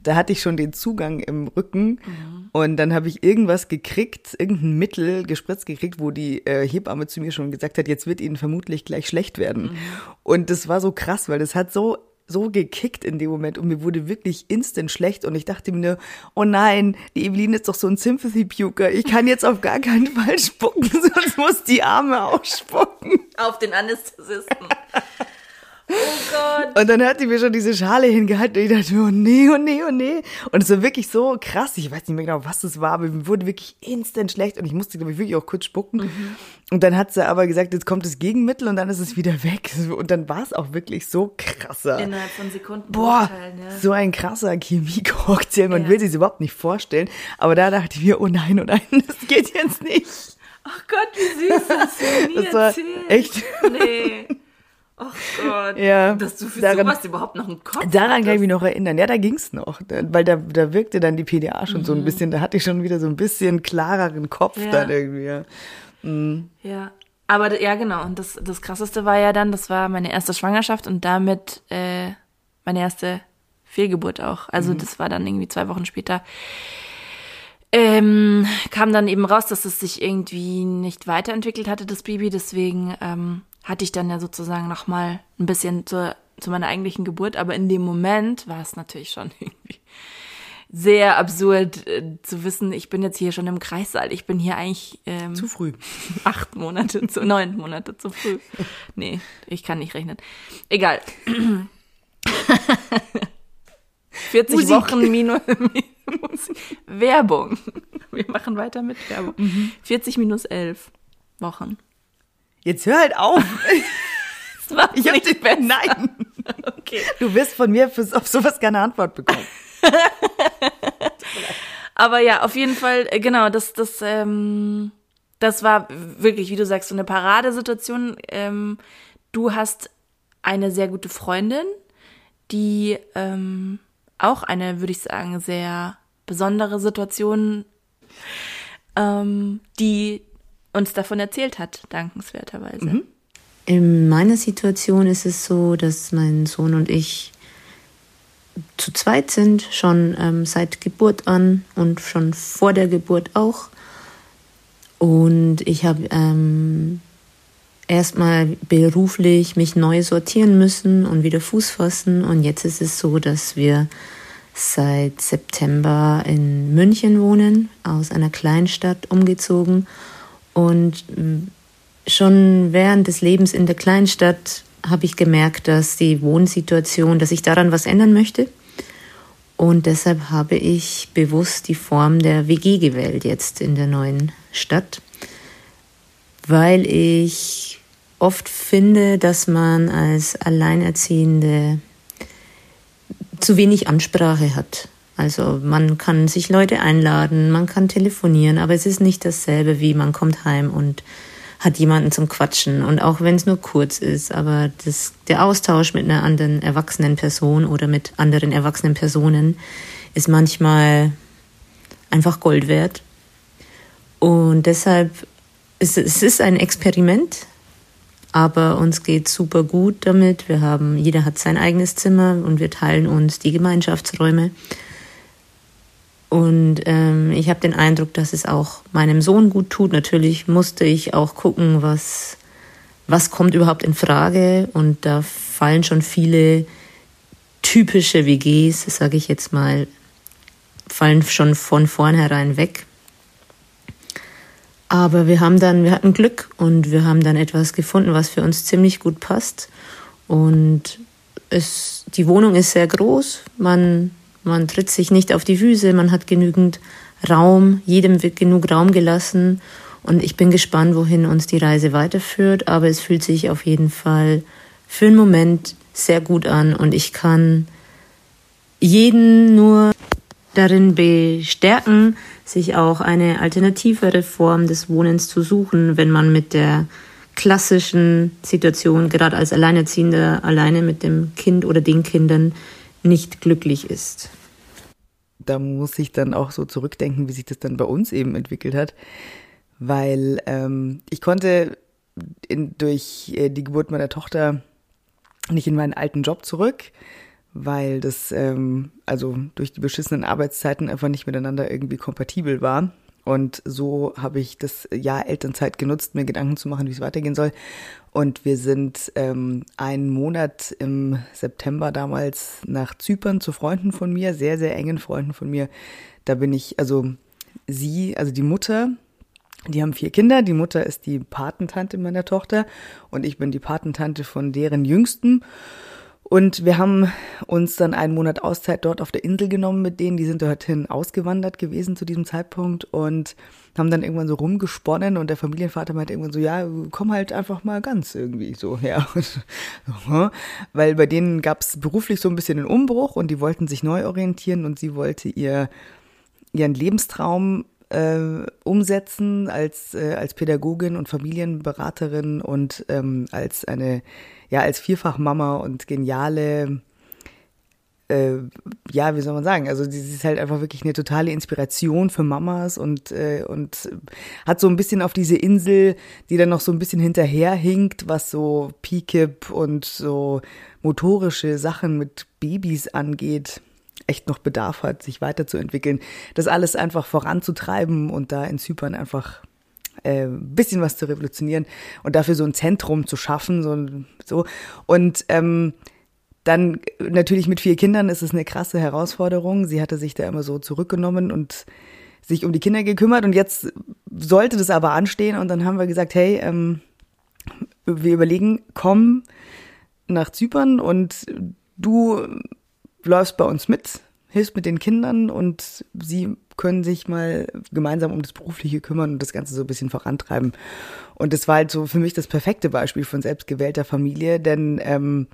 da hatte ich schon den Zugang im Rücken mhm. und dann habe ich irgendwas gekriegt, irgendein Mittel gespritzt gekriegt, wo die äh, Hebamme zu mir schon gesagt hat, jetzt wird ihnen vermutlich gleich schlecht werden. Mhm. Und das war so krass, weil das hat so so gekickt in dem Moment und mir wurde wirklich instant schlecht und ich dachte mir, oh nein, die Eveline ist doch so ein Sympathy-Puker. Ich kann jetzt auf gar keinen Fall spucken, sonst muss die Arme auch spucken. Auf den Anästhesisten. Oh Gott. Und dann hat die mir schon diese Schale hingehalten und ich dachte, oh nee, oh nee, oh nee. Und es war wirklich so krass. Ich weiß nicht mehr genau, was es war, aber mir wurde wirklich instant schlecht und ich musste, glaube ich, wirklich auch kurz spucken. Mhm. Und dann hat sie aber gesagt, jetzt kommt das Gegenmittel und dann ist es wieder weg. Und dann war es auch wirklich so krasser. Innerhalb von Sekunden. Boah, ja. so ein krasser Chemie-Cocktail. Man ja. will sich es überhaupt nicht vorstellen. Aber da dachte ich mir, oh nein, oh nein, das geht jetzt nicht. Ach Gott, wie süß das. Das war erzählt. echt. Nee. Ach Gott, ja, dass du für daran, sowas überhaupt noch einen Kopf Daran hattest. kann ich mich noch erinnern. Ja, da ging's noch, weil da, da wirkte dann die PDA schon mhm. so ein mhm. bisschen, da hatte ich schon wieder so ein bisschen klareren Kopf ja. dann irgendwie. Ja. Mhm. ja. Aber ja, genau. Und das, das Krasseste war ja dann, das war meine erste Schwangerschaft und damit äh, meine erste Fehlgeburt auch. Also mhm. das war dann irgendwie zwei Wochen später. Ähm, kam dann eben raus, dass es sich irgendwie nicht weiterentwickelt hatte, das Baby. Deswegen ähm, hatte ich dann ja sozusagen noch mal ein bisschen zur, zu meiner eigentlichen Geburt, aber in dem Moment war es natürlich schon irgendwie sehr absurd äh, zu wissen, ich bin jetzt hier schon im Kreissaal, ich bin hier eigentlich ähm, zu früh. Acht Monate zu neun Monate zu früh. Nee, ich kann nicht rechnen. Egal. 40 Musik. Wochen minus, Werbung. Wir machen weiter mit Werbung. Mhm. 40 minus 11 Wochen. Jetzt hör halt auf. ich hab den, besser. Nein. Okay. Du wirst von mir für, auf sowas keine Antwort bekommen. Aber ja, auf jeden Fall, äh, genau, das, das, ähm, das war wirklich, wie du sagst, so eine Paradesituation. Ähm, du hast eine sehr gute Freundin, die ähm, auch eine, würde ich sagen, sehr besondere Situation, ähm, die uns davon erzählt hat, dankenswerterweise. Mhm. In meiner Situation ist es so, dass mein Sohn und ich zu zweit sind, schon ähm, seit Geburt an und schon vor der Geburt auch. Und ich habe ähm, erstmal beruflich mich neu sortieren müssen und wieder Fuß fassen. Und jetzt ist es so, dass wir seit September in München wohnen, aus einer Kleinstadt umgezogen und mm, schon während des Lebens in der Kleinstadt habe ich gemerkt, dass die Wohnsituation, dass ich daran was ändern möchte. Und deshalb habe ich bewusst die Form der WG gewählt jetzt in der neuen Stadt, weil ich oft finde, dass man als Alleinerziehende zu wenig Ansprache hat. Also man kann sich Leute einladen, man kann telefonieren, aber es ist nicht dasselbe wie man kommt heim und hat jemanden zum Quatschen und auch wenn es nur kurz ist, aber das, der Austausch mit einer anderen erwachsenen Person oder mit anderen erwachsenen Personen ist manchmal einfach Gold wert. Und deshalb ist es ist ein Experiment, aber uns geht super gut damit. Wir haben, jeder hat sein eigenes Zimmer und wir teilen uns die Gemeinschaftsräume. Und ähm, ich habe den Eindruck, dass es auch meinem Sohn gut tut. Natürlich musste ich auch gucken, was, was kommt überhaupt in Frage. Und da fallen schon viele typische WGs, sage ich jetzt mal, fallen schon von vornherein weg. Aber wir haben dann, wir hatten Glück und wir haben dann etwas gefunden, was für uns ziemlich gut passt. Und es, die Wohnung ist sehr groß. Man man tritt sich nicht auf die Füße, man hat genügend Raum, jedem wird genug Raum gelassen. Und ich bin gespannt, wohin uns die Reise weiterführt. Aber es fühlt sich auf jeden Fall für einen Moment sehr gut an. Und ich kann jeden nur darin bestärken, sich auch eine alternativere Form des Wohnens zu suchen, wenn man mit der klassischen Situation, gerade als Alleinerziehender, alleine mit dem Kind oder den Kindern, nicht glücklich ist. Da muss ich dann auch so zurückdenken, wie sich das dann bei uns eben entwickelt hat, weil ähm, ich konnte in, durch äh, die Geburt meiner Tochter nicht in meinen alten Job zurück, weil das ähm, also durch die beschissenen Arbeitszeiten einfach nicht miteinander irgendwie kompatibel war. Und so habe ich das Jahr Elternzeit genutzt, mir Gedanken zu machen, wie es weitergehen soll. Und wir sind ähm, einen Monat im September damals nach Zypern zu Freunden von mir, sehr, sehr engen Freunden von mir. Da bin ich, also sie, also die Mutter, die haben vier Kinder. Die Mutter ist die Patentante meiner Tochter und ich bin die Patentante von deren Jüngsten. Und wir haben uns dann einen Monat Auszeit dort auf der Insel genommen mit denen. Die sind dorthin ausgewandert gewesen zu diesem Zeitpunkt und haben dann irgendwann so rumgesponnen und der Familienvater meinte irgendwann so, ja, komm halt einfach mal ganz irgendwie so her. Weil bei denen gab es beruflich so ein bisschen einen Umbruch und die wollten sich neu orientieren und sie wollte ihr ihren Lebenstraum äh, umsetzen als, äh, als Pädagogin und Familienberaterin und ähm, als eine ja als Vierfachmama und geniale äh, ja, wie soll man sagen? Also sie ist halt einfach wirklich eine totale Inspiration für Mamas und äh, und hat so ein bisschen auf diese Insel, die dann noch so ein bisschen hinterherhinkt, was so PKIP und so motorische Sachen mit Babys angeht, echt noch Bedarf hat, sich weiterzuentwickeln. Das alles einfach voranzutreiben und da in Zypern einfach äh, bisschen was zu revolutionieren und dafür so ein Zentrum zu schaffen. So, so. Und ähm, dann natürlich mit vier Kindern ist es eine krasse Herausforderung. Sie hatte sich da immer so zurückgenommen und sich um die Kinder gekümmert und jetzt sollte das aber anstehen und dann haben wir gesagt, hey, ähm, wir überlegen, komm nach Zypern und du läufst bei uns mit, hilfst mit den Kindern und sie können sich mal gemeinsam um das Berufliche kümmern und das Ganze so ein bisschen vorantreiben. Und das war halt so für mich das perfekte Beispiel von selbstgewählter Familie, denn ähm,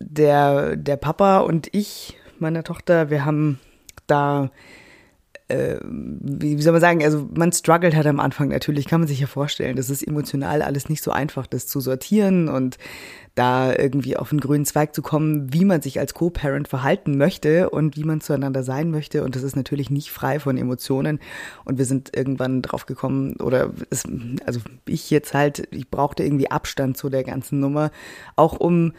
der, der Papa und ich, meiner Tochter, wir haben da wie, soll man sagen, also man struggelt halt am Anfang natürlich, kann man sich ja vorstellen. Das ist emotional alles nicht so einfach, das zu sortieren und da irgendwie auf einen grünen Zweig zu kommen, wie man sich als Co-Parent verhalten möchte und wie man zueinander sein möchte. Und das ist natürlich nicht frei von Emotionen. Und wir sind irgendwann drauf gekommen, oder es, also ich jetzt halt, ich brauchte irgendwie Abstand zu der ganzen Nummer, auch um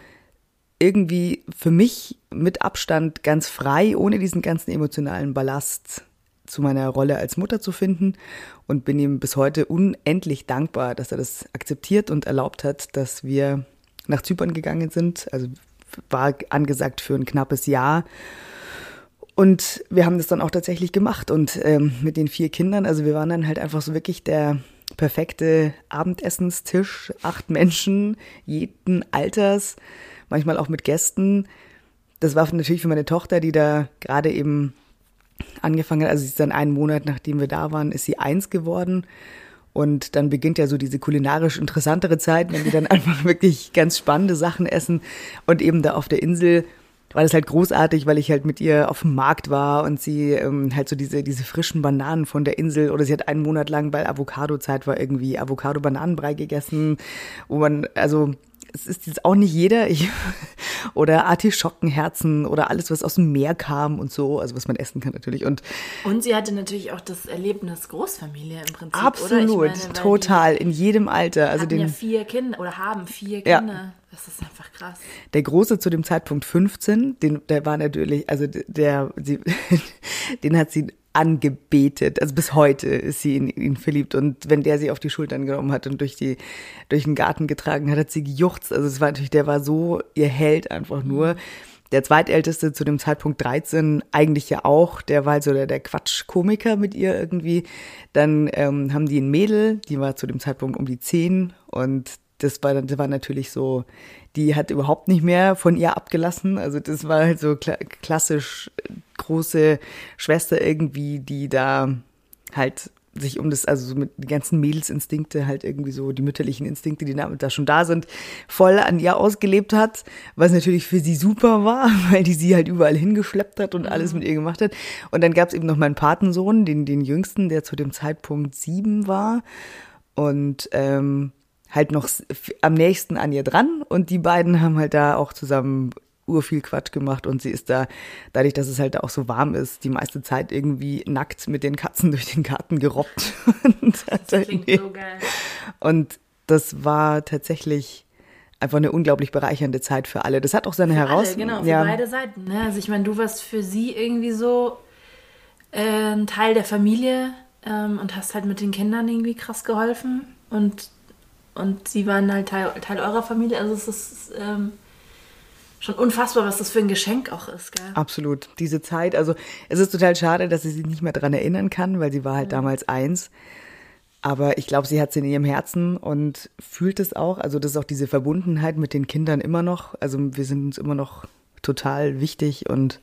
irgendwie für mich mit Abstand ganz frei, ohne diesen ganzen emotionalen Ballast zu meiner Rolle als Mutter zu finden und bin ihm bis heute unendlich dankbar, dass er das akzeptiert und erlaubt hat, dass wir nach Zypern gegangen sind. Also war angesagt für ein knappes Jahr. Und wir haben das dann auch tatsächlich gemacht und ähm, mit den vier Kindern, also wir waren dann halt einfach so wirklich der, perfekte Abendessenstisch, acht Menschen, jeden Alters, manchmal auch mit Gästen. Das war natürlich für meine Tochter, die da gerade eben angefangen hat, also sie ist dann einen Monat, nachdem wir da waren, ist sie eins geworden. Und dann beginnt ja so diese kulinarisch interessantere Zeit, wenn wir dann einfach wirklich ganz spannende Sachen essen. Und eben da auf der Insel war das halt großartig, weil ich halt mit ihr auf dem Markt war und sie ähm, halt so diese, diese frischen Bananen von der Insel oder sie hat einen Monat lang, weil Avocado-Zeit war, irgendwie Avocado-Bananenbrei gegessen, wo man, also es ist jetzt auch nicht jeder, ich, oder Artischockenherzen oder alles, was aus dem Meer kam und so, also was man essen kann natürlich. Und, und sie hatte natürlich auch das Erlebnis Großfamilie im Prinzip. Absolut, meine, total, in jedem Alter. Also den, ja vier Kinder oder haben vier Kinder. Ja. Das ist einfach krass. Der Große zu dem Zeitpunkt 15, den, der war natürlich, also der, sie, den hat sie angebetet. Also bis heute ist sie in ihn verliebt. Und wenn der sie auf die Schultern genommen hat und durch die, durch den Garten getragen hat, hat sie gejuchzt. Also es war natürlich, der war so ihr Held einfach nur. Der zweitälteste zu dem Zeitpunkt 13 eigentlich ja auch, der war so der, der Quatschkomiker mit ihr irgendwie. Dann ähm, haben die ein Mädel, die war zu dem Zeitpunkt um die 10 und das war, das war natürlich so, die hat überhaupt nicht mehr von ihr abgelassen. Also das war halt so kla klassisch große Schwester irgendwie, die da halt sich um das, also so mit den ganzen Mädelsinstinkte halt irgendwie so, die mütterlichen Instinkte, die da schon da sind, voll an ihr ausgelebt hat, was natürlich für sie super war, weil die sie halt überall hingeschleppt hat und alles mit ihr gemacht hat. Und dann gab es eben noch meinen Patensohn, den, den jüngsten, der zu dem Zeitpunkt sieben war. Und ähm, halt noch am nächsten an ihr dran und die beiden haben halt da auch zusammen ur viel Quatsch gemacht und sie ist da, dadurch, dass es halt auch so warm ist, die meiste Zeit irgendwie nackt mit den Katzen durch den Garten gerobbt. und das klingt so geil. Und das war tatsächlich einfach eine unglaublich bereichernde Zeit für alle. Das hat auch seine Herausforderungen. Genau, für ja. beide Seiten. Ne? Also ich meine, du warst für sie irgendwie so äh, ein Teil der Familie ähm, und hast halt mit den Kindern irgendwie krass geholfen und und sie waren halt Teil, Teil eurer Familie. Also es ist ähm, schon unfassbar, was das für ein Geschenk auch ist. Gell? Absolut. Diese Zeit, also es ist total schade, dass sie sich nicht mehr daran erinnern kann, weil sie war halt mhm. damals eins. Aber ich glaube, sie hat es in ihrem Herzen und fühlt es auch. Also das ist auch diese Verbundenheit mit den Kindern immer noch. Also wir sind uns immer noch total wichtig und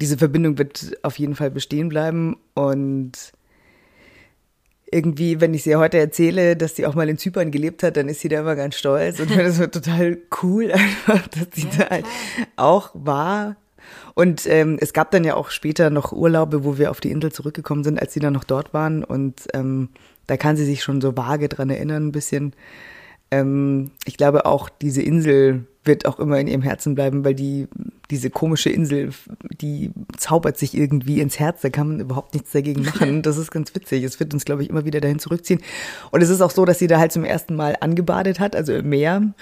diese Verbindung wird auf jeden Fall bestehen bleiben. Und irgendwie, wenn ich sie heute erzähle, dass sie auch mal in Zypern gelebt hat, dann ist sie da immer ganz stolz und das war total cool einfach, dass sie ja, da halt auch war. Und ähm, es gab dann ja auch später noch Urlaube, wo wir auf die Insel zurückgekommen sind, als sie dann noch dort waren. Und ähm, da kann sie sich schon so vage dran erinnern, ein bisschen. Ähm, ich glaube auch, diese Insel wird auch immer in ihrem Herzen bleiben, weil die, diese komische Insel, die zaubert sich irgendwie ins Herz, da kann man überhaupt nichts dagegen machen. Das ist ganz witzig. Es wird uns, glaube ich, immer wieder dahin zurückziehen. Und es ist auch so, dass sie da halt zum ersten Mal angebadet hat, also im Meer.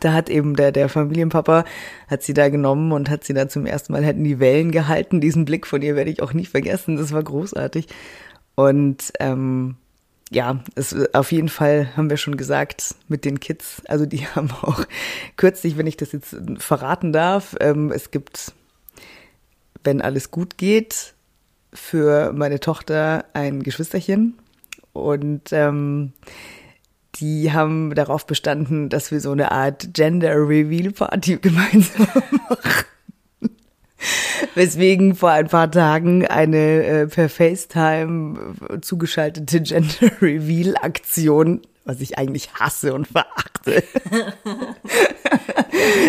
Da hat eben der, der Familienpapa, hat sie da genommen und hat sie da zum ersten Mal halt in die Wellen gehalten. Diesen Blick von ihr werde ich auch nie vergessen. Das war großartig. Und ähm, ja, es, auf jeden Fall haben wir schon gesagt mit den Kids. Also die haben auch kürzlich, wenn ich das jetzt verraten darf, ähm, es gibt, wenn alles gut geht, für meine Tochter ein Geschwisterchen und ähm, die haben darauf bestanden, dass wir so eine Art Gender Reveal Party gemeinsam machen. Weswegen vor ein paar Tagen eine äh, per FaceTime zugeschaltete Gender Reveal Aktion, was ich eigentlich hasse und verachte,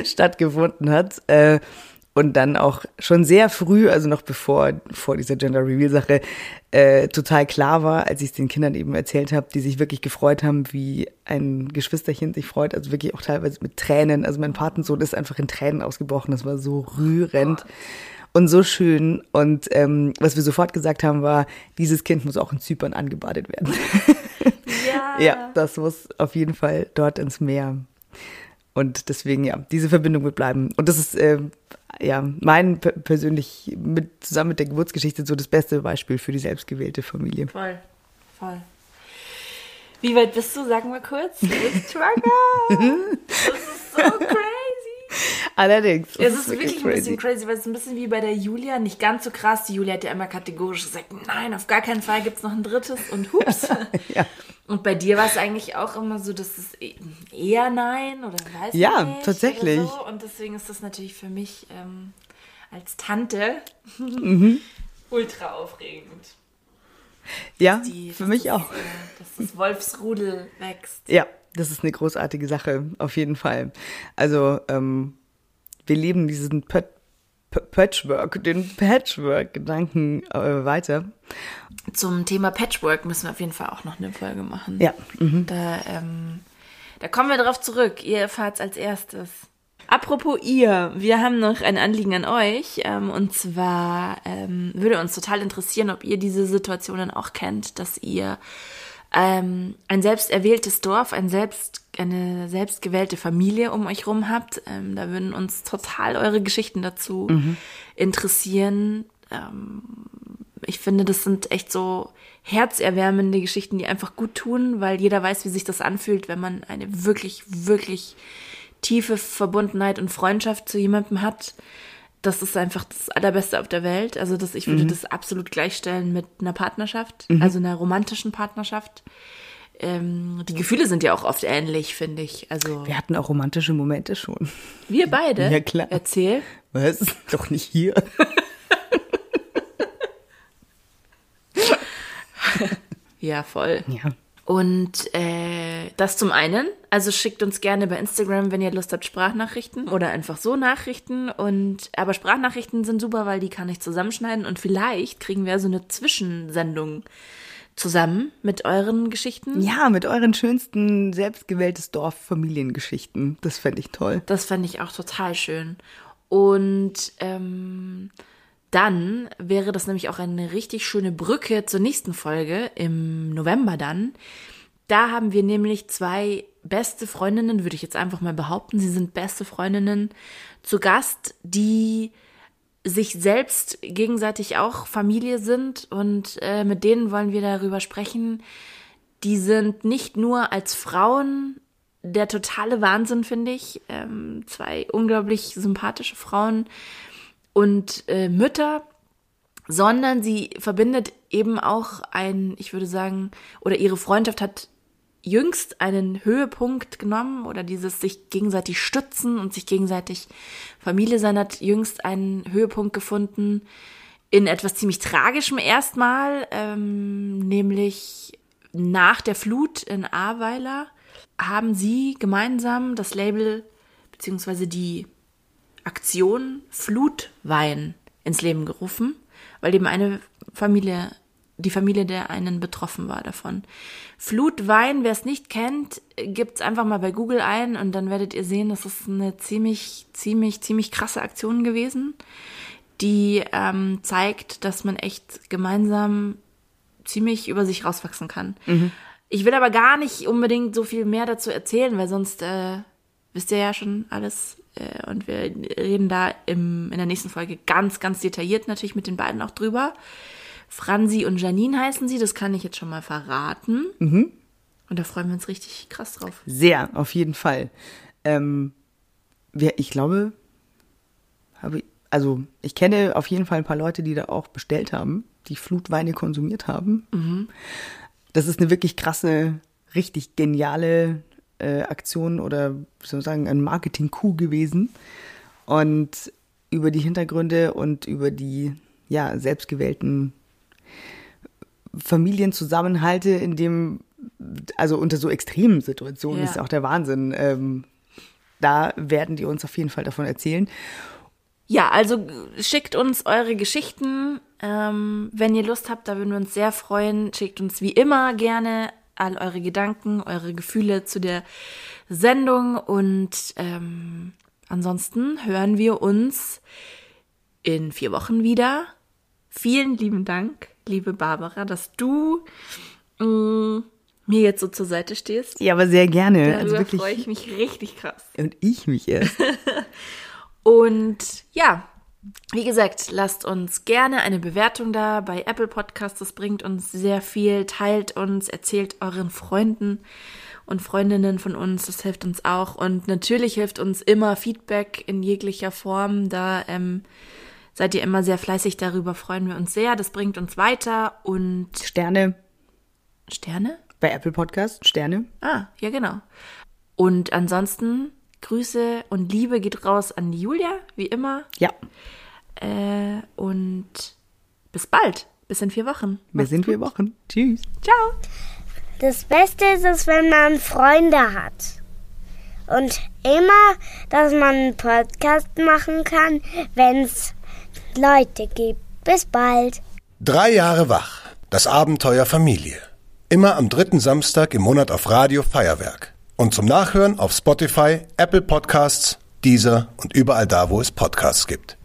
stattgefunden hat. Äh, und dann auch schon sehr früh, also noch bevor vor dieser Gender Reveal Sache, äh, total klar war, als ich es den Kindern eben erzählt habe, die sich wirklich gefreut haben, wie ein Geschwisterchen sich freut, also wirklich auch teilweise mit Tränen. Also mein Patensohn ist einfach in Tränen ausgebrochen. Das war so rührend. Und so schön. Und ähm, was wir sofort gesagt haben, war, dieses Kind muss auch in Zypern angebadet werden. Ja. ja, das muss auf jeden Fall dort ins Meer. Und deswegen, ja, diese Verbindung wird bleiben. Und das ist, äh, ja, mein persönlich, mit, zusammen mit der Geburtsgeschichte, so das beste Beispiel für die selbstgewählte Familie. Voll, voll. Wie weit bist du? Sag mal kurz. Du bist Trucker. das ist so crazy. Allerdings. Es ist, wirklich, wirklich ein bisschen crazy, weil es ist ein bisschen wie bei der Julia. Nicht ganz so krass. Die Julia hat ja immer kategorisch gesagt, nein, auf gar keinen Fall gibt es noch ein drittes und hups. ja. Und bei dir war es eigentlich auch immer so, dass es e- eher nein oder weiß Ja, nicht tatsächlich. Oder so. Und deswegen ist das natürlich für mich ähm, als Tante Mhm. ultra aufregend. Ja, Die, für mich auch. Äh, dass das Wolfsrudel wächst. Ja, das ist eine großartige Sache, auf jeden Fall. Also, ähm, wir leben diesen Pat P- Patchwork, den Patchwork-Gedanken äh, weiter. Zum Thema Patchwork müssen wir auf jeden Fall auch noch eine Folge machen. Ja, mhm. Da, ähm, da kommen wir drauf zurück. Ihr erfahrt's als erstes. Apropos ihr, wir haben noch ein Anliegen an euch. Ähm, und zwar ähm, würde uns total interessieren, ob ihr diese Situationen auch kennt, dass ihr ähm, ein selbst erwähltes Dorf, ein selbst, eine selbstgewählte Familie um euch rum habt. Ähm, da würden uns total eure Geschichten dazu interessieren. Ähm, ich finde, das sind echt so herzerwärmende Geschichten, die einfach gut tun, weil jeder weiß, wie sich das anfühlt, wenn man eine wirklich, wirklich tiefe Verbundenheit und Freundschaft zu jemandem hat. Das ist einfach das Allerbeste auf der Welt. Also das, ich würde das absolut gleichstellen mit einer Partnerschaft, also einer romantischen Partnerschaft. Ähm, die Gefühle sind ja auch oft ähnlich, finde ich. Also wir hatten auch romantische Momente schon. wir beide. Ja, klar. Erzähl. Was? Doch nicht hier. Ja, voll. Ja. Und äh, das zum einen. Also schickt uns gerne bei Instagram, wenn ihr Lust habt, Sprachnachrichten oder einfach so Nachrichten. Und aber Sprachnachrichten sind super, weil die kann ich zusammenschneiden und vielleicht kriegen wir so eine Zwischensendung zusammen mit euren Geschichten. Ja, mit euren schönsten selbstgewähltes Dorf Familiengeschichten. Das fände ich toll. Das fände ich auch total schön. Und ähm, dann wäre das nämlich auch eine richtig schöne Brücke zur nächsten Folge im November dann. Da haben wir nämlich zwei beste Freundinnen, würde ich jetzt einfach mal behaupten. Sie sind beste Freundinnen zu Gast, die sich selbst gegenseitig auch Familie sind und äh, mit denen wollen wir darüber sprechen. Die sind nicht nur als Frauen der totale Wahnsinn, finde ich. Ähm, zwei unglaublich sympathische Frauen und äh, Mütter, sondern sie verbindet eben auch ein, ich würde sagen, oder ihre Freundschaft hat jüngst einen Höhepunkt genommen oder dieses sich gegenseitig stützen und sich gegenseitig Familie sein hat jüngst einen Höhepunkt gefunden in etwas ziemlich Tragischem erstmal, ähm, nämlich nach der Flut in Ahrweiler haben sie gemeinsam das Label beziehungsweise die Aktion Flutwein ins Leben gerufen, weil eben eine Familie, die Familie der einen betroffen war davon. Flutwein, wer es nicht kennt, gibt's einfach mal bei Google ein und dann werdet ihr sehen, das ist eine ziemlich, ziemlich, ziemlich krasse Aktion gewesen, die ähm, zeigt, dass man echt gemeinsam ziemlich über sich rauswachsen kann. Ich will aber gar nicht unbedingt so viel mehr dazu erzählen, weil sonst äh, wisst ihr ja schon alles. Äh, und wir reden da im, in der nächsten Folge ganz, ganz detailliert natürlich mit den beiden auch drüber. Franzi und Janine heißen sie, das kann ich jetzt schon mal verraten. Und da freuen wir uns richtig krass drauf. Sehr, auf jeden Fall. Ähm, wir, ich glaube, habe ich, also ich kenne auf jeden Fall ein paar Leute, die da auch bestellt haben, die Flutweine konsumiert haben. Das ist eine wirklich krasse, richtig geniale äh, Aktion oder wie soll man sagen, ein Marketing-Coup gewesen. Und über die Hintergründe und über die ja, selbstgewählten Familienzusammenhalte, in dem, also unter so extremen Situationen, Ja. ist auch der Wahnsinn. Ähm, da werden die uns auf jeden Fall davon erzählen. Ja, also schickt uns eure Geschichten. Ähm, wenn ihr Lust habt, da würden wir uns sehr freuen. Schickt uns wie immer gerne all eure Gedanken, eure Gefühle zu der Sendung. Und ähm, ansonsten hören wir uns in vier Wochen wieder. Vielen lieben Dank, liebe Barbara, dass du mh, mir jetzt so zur Seite stehst. Ja, aber sehr gerne. Darüber also wirklich. freue ich mich richtig krass. Und ich mich erst. Und ja, wie gesagt, lasst uns gerne eine Bewertung da bei Apple Podcasts. Das bringt uns sehr viel. Teilt uns, erzählt euren Freunden und Freundinnen von uns. Das hilft uns auch. Und natürlich hilft uns immer Feedback in jeglicher Form. Da ähm, seid ihr immer sehr fleißig. Darüber freuen wir uns sehr. Das bringt uns weiter. Und Sterne Sterne? Bei Apple Podcast, Sterne. Ah, ja, genau. Und ansonsten Grüße und Liebe geht raus an die Julia, wie immer. Ja, Äh, und bis bald. Bis in vier Wochen. wir sind vier Wochen. Tschüss. Ciao. Das Beste ist es, wenn man Freunde hat. Und immer, dass man einen Podcast machen kann, wenn es Leute gibt. Bis bald. Drei Jahre wach. Das Abenteuer Familie. Immer am dritten Samstag im Monat auf Radio Feuerwerk. Und zum Nachhören auf Spotify, Apple Podcasts, Deezer und überall da, wo es Podcasts gibt.